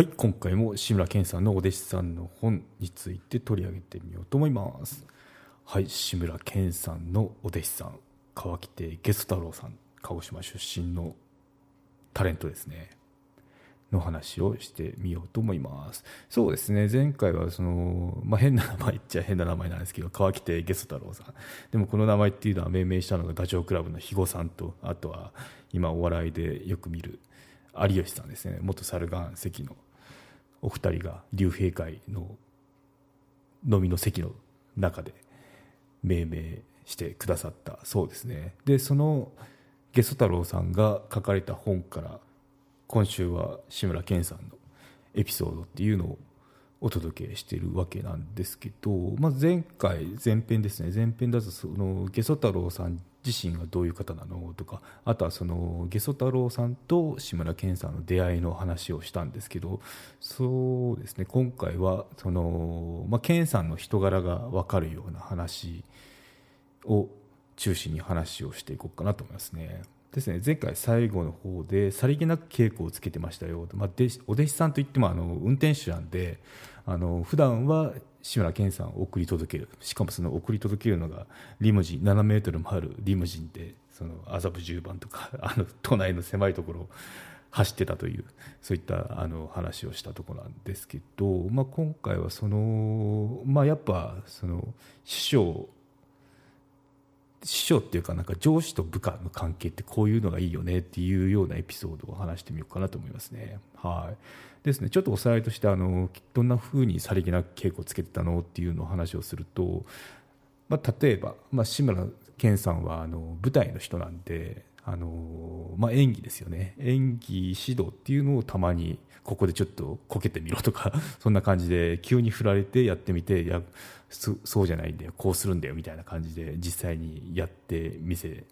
はい今回も志村けんさんのお弟子さんの本について取り上げてみようと思います。はい志村けんさんのお弟子さん川木亭ゲス太郎さん鹿児島出身のタレントですね。の話をしてみようと思います。そうですね前回はその、まあ、変な名前っちゃ変な名前なんですけど川木亭ゲス太郎さん。でもこの名前っていうのは命名したのがダチョウ倶楽部の肥後さんとあとは今お笑いでよく見る有吉さんですね。元猿岩石のお二人が竜兵会の飲みの席の中で命名してくださったそうですね。でそのゲソ太郎さんが書かれた本から今週は志村けんさんのエピソードっていうのをお届けしているわけなんですけど、まあ、前回前編ですね。前編だとそのゲソ太郎さん自身がどういう方なの？とかあとはそのゲソ太郎さんと志村けんさんの出会いの話をしたんですけどそうですね今回はその、まあ、ケンさんの人柄が分かるような話を中心に話をしていこうかなと思いますね。ですね、前回最後の方でさりげなく稽古をつけてましたよ、まあ、お弟子さんといってもあの運転手なんであの普段は志村けんさんを送り届けるしかもその送り届けるのがリムジン7メートルもあるリムジンでその麻布十番とかあの都内の狭いところを走ってたというそういったあの話をしたところなんですけど、まあ、今回はその、まあ、やっぱその師匠師匠っていうかなんか上司と部下の関係ってこういうのがいいよねっていうようなエピソードを話してみようかなと思いますね。はい、ですねちょっとおさらいとしてあのどんなふうにさりげなく稽古をつけてたのっていうのを話をすると、まあ、例えば、まあ、志村けんさんはあの舞台の人なんであのまあ、演技ですよね。演技指導っていうのをたまにここでちょっとこけてみろとか そんな感じで急に振られてやってみていやそうじゃないんだよ。こうするんだよ。みたいな感じで実際にやってみせ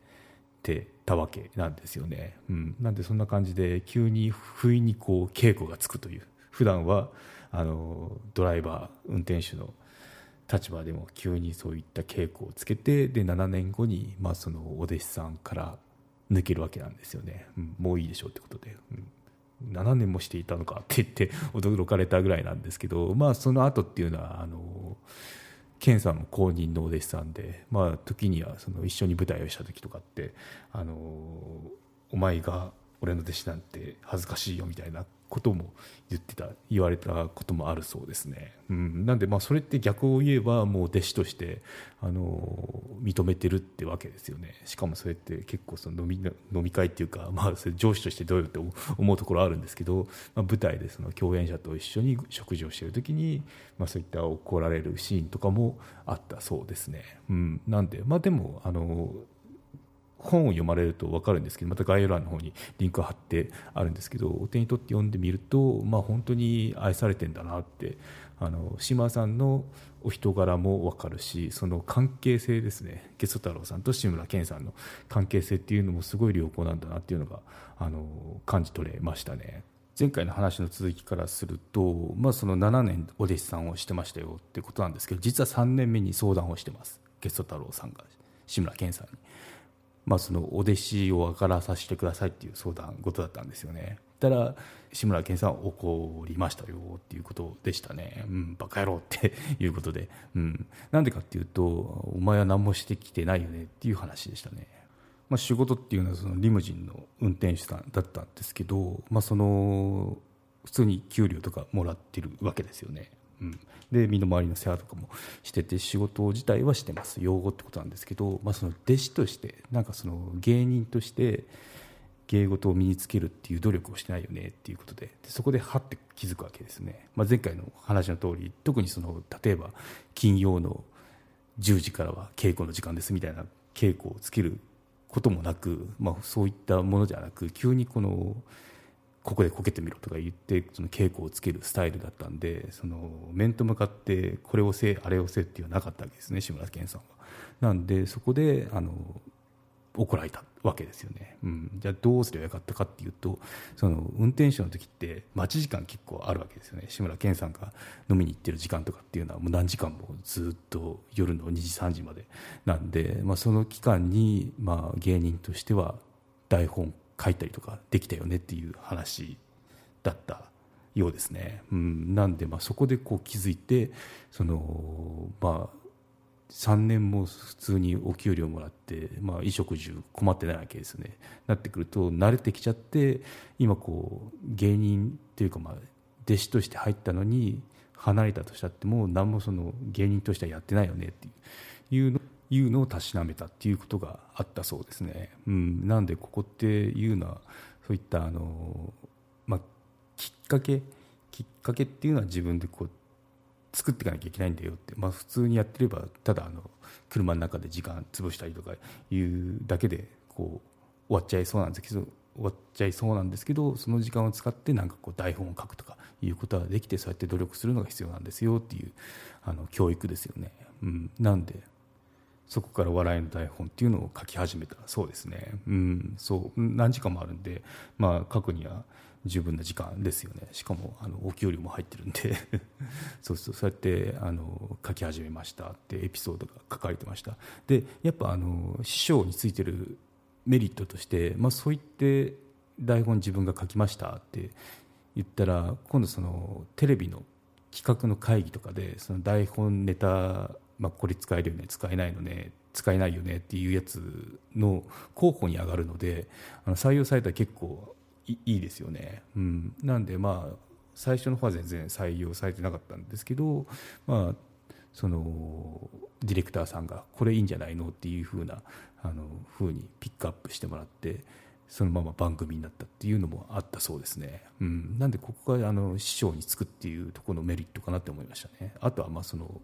てたわけなんですよね、うん、なんでそんな感じで急に不意にこう稽古がつくという。普段はあのドライバー運転手の立場でも急にそういった稽古をつけてで7年後に、まあ、そのお弟子さんから抜けるわけなんですよね、うん、もういいでしょうってことで、うん、7年もしていたのかって言って 驚かれたぐらいなんですけど、まあ、その後っていうのはあの健さんも公認のお弟子さんで、まあ、時にはその一緒に舞台をした時とかってあのお前が俺の弟子なんて恥ずかしいよみたいなことも言ってた言われたこともあるそうですね、うん、なんでまあそれって逆を言えばもう弟子としてあの認めてるってわけですよね。しかもそれって結構その飲み飲み会っていうか、まあ、それ上司としてどうよって思うところあるんですけど、まあ、舞台でその共演者と一緒に食事をしてる時に、まあ、そういった怒られるシーンとかもあったそうですね、うん、なんでまあでもあの本を読まれると分かるんですけどまた概要欄の方にリンク貼ってあるんですけどお手に取って読んでみると、まあ、本当に愛されてんだなってあの島さんのお人柄も分かるしその関係性ですねゲソ太郎さんと志村けんさんの関係性っていうのもすごい良好なんだなっていうのがあの感じ取れましたね。前回の話の続きからすると、まあ、その7年お弟子さんをしてましたよってことなんですけど実は3年目に相談をしてますゲソ太郎さんが志村けんさんに。まあ、そのお弟子を分からさせてくださいっていう相談事だったんですよね。たら志村けんさん怒りましたよっていうことでしたね、うん、バカ野郎っていうことで、うん、なんでかっていうとお前は何もしてきてないよねっていう話でしたね、まあ、仕事っていうのはそのリムジンの運転手さんだったんですけど、まあ、その普通に給料とかもらってるわけですよね。うん、で身の回りの世話とかもしてて仕事自体はしてます。養護ってことなんですけど、まあ、その弟子としてなんかその芸人として芸事を身につけるっていう努力をしてないよねっていうことでそこではって気づくわけですね、まあ、前回の話の通り特にその例えば金曜の10時からは稽古の時間ですみたいな稽古をつけることもなく、まあ、そういったものではなく急にこのここでこけてみろとか言ってその稽古をつけるスタイルだったんでその面と向かってこれをせあれをせっていうのはなかったわけですね志村けんさんは。なんでそこであの怒られたわけですよね、うん、じゃあどうすればよかったかっていうとその運転手の時って待ち時間結構あるわけですよね。志村けんさんが飲みに行ってる時間とかっていうのはもう何時間もずっと夜の2時3時まで。なんで、まあ、その期間に、まあ、芸人としては台本書いたりとかできたよねっていう話だったようですね、うん、なんでまあそこでこう気づいてそのまあ3年も普通にお給料もらって、まあ、衣食住困ってないわけですよね。なってくると慣れてきちゃって今こう芸人っていうかまあ弟子として入ったのに離れたとしたっても何もその芸人としてはやってないよねっていうのいうのをたしなめたっていうことがあったそうですね、うん、なんでここっていうのはそういったあの、まあ、きっかけきっかけっていうのは自分でこう作っていかなきゃいけないんだよって、まあ、普通にやってればただあの車の中で時間潰したりとかいうだけでこう終わっちゃいそうなんですけど終わっちゃいそうなんですけどその時間を使ってなんかこう台本を書くとかいうことができてそうやって努力するのが必要なんですよっていうあの教育ですよね、うん、なんでそこから笑いの台本っていうのを書き始めた。そうですね、うん、そう。何時間もあるんで、まあ、書くには十分な時間ですよね。しかもあのお給料も入ってるんで。そうそう。そうやってあの書き始めましたってエピソードが書かれてました。でやっぱあの師匠についてるメリットとして、まあ、そう言って台本自分が書きましたって言ったら今度そのテレビの企画の会議とかでその台本ネタ、まあ、これ使えるよね使えないのね使えないよねっていうやつの候補に上がるのであの採用されたら結構いいですよね、うん、なんでまあ最初の方は全然採用されてなかったんですけどまあそのディレクターさんがこれいいんじゃないのっていうふうなあの風にピックアップしてもらってそのまま番組になったっていうのもあったそうですね、うん、なんでここがあの師匠につくっていうところのメリットかなって思いましたね。あとはまあその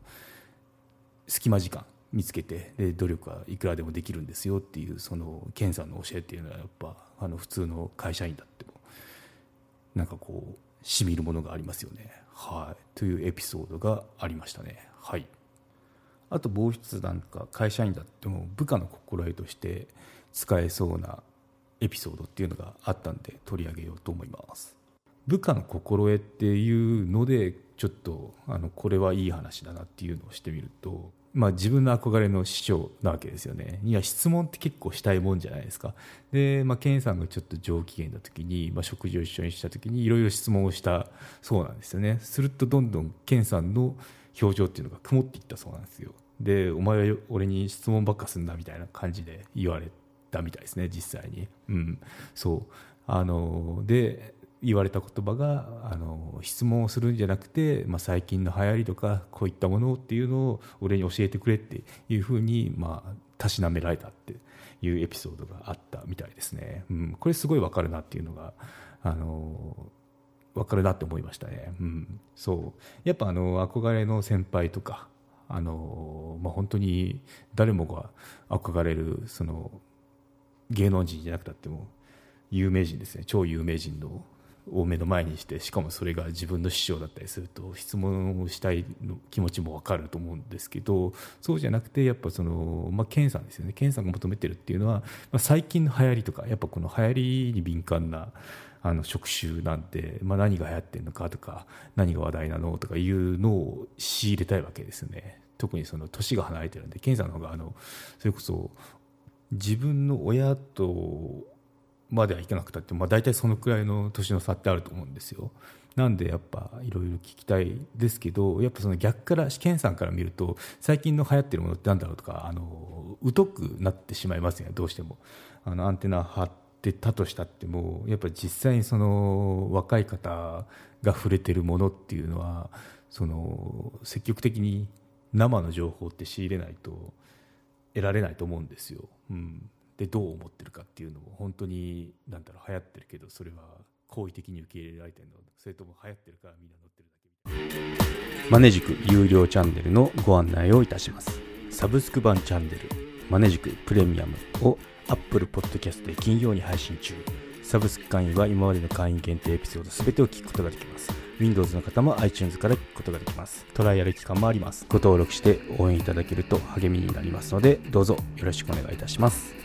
隙間時間見つけてで努力はいくらでもできるんですよっていうその健さんの教えっていうのはやっぱあの普通の会社員だってもなんかこうしみるものがありますよね。はい。というエピソードがありましたね。はい。あともう一つなんか会社員だっても部下の心得として使えそうなエピソードっていうのがあったんで取り上げようと思います。部下の心得っていうのでちょっとあのこれはいい話だなっていうのをしてみるとまあ、自分の憧れの師匠なわけですよね。いや質問って結構したいもんじゃないですか。で、まあ、ケンさんがちょっと上機嫌な時に、まあ、食事を一緒にした時にいろいろ質問をしたそうなんですよね。するとどんどんケンさんの表情っていうのが曇っていったそうなんですよ。でお前は俺に質問ばっかすんなみたいな感じで言われたみたいですね実際に。うん。そう。あので言われた言葉があの質問をするんじゃなくて、まあ、最近の流行りとかこういったものっていうのを俺に教えてくれっていうふうに、まあ、たしなめられたっていうエピソードがあったみたいですね、うん、これすごい分かるなっていうのがあの分かるなって思いましたね、うん、そう。やっぱあの憧れの先輩とかあの、まあ、本当に誰もが憧れるその芸能人じゃなくたっても有名人ですね。超有名人のを目の前にしてしかもそれが自分の師匠だったりすると質問をしたいの気持ちも分かると思うんですけどそうじゃなくてやっぱその、まあ、健さんですよね。健さんが求めてるっていうのは、まあ、最近の流行りとかやっぱこの流行りに敏感なあの職種なんて、まあ、何が流行ってるのかとか何が話題なのとかいうのを仕入れたいわけですね。特にその年が離れてるんで健さんの方があのそれこそ自分の親とまではいかなくたって、まあ、大体そのくらいの年の差ってあると思うんですよ。なんでやっぱいろいろ聞きたいですけどやっぱその逆から試験さんから見ると最近の流行ってるものってなんだろうとかあの疎くなってしまいますよねどうしてもあのアンテナ張ってたとしたってもやっぱり実際にその若い方が触れてるものっていうのはその積極的に生の情報って仕入れないと得られないと思うんですよ。うんでどう思ってるかっていうのを本当になんだろう流行ってるけどそれは好意的に受け入れられてるの？それとも流行ってるからみんな乗ってるだけマネジク有料チャンネルのご案内をいたします。サブスク版チャンネルマネジクプレミアムを Apple Podcast で金曜に配信中。サブスク会員は今までの会員限定エピソード全てを聞くことができます。Windows の方も iTunes から聞くことができます。トライアル期間もあります。ご登録して応援いただけると励みになりますのでどうぞよろしくお願いいたします。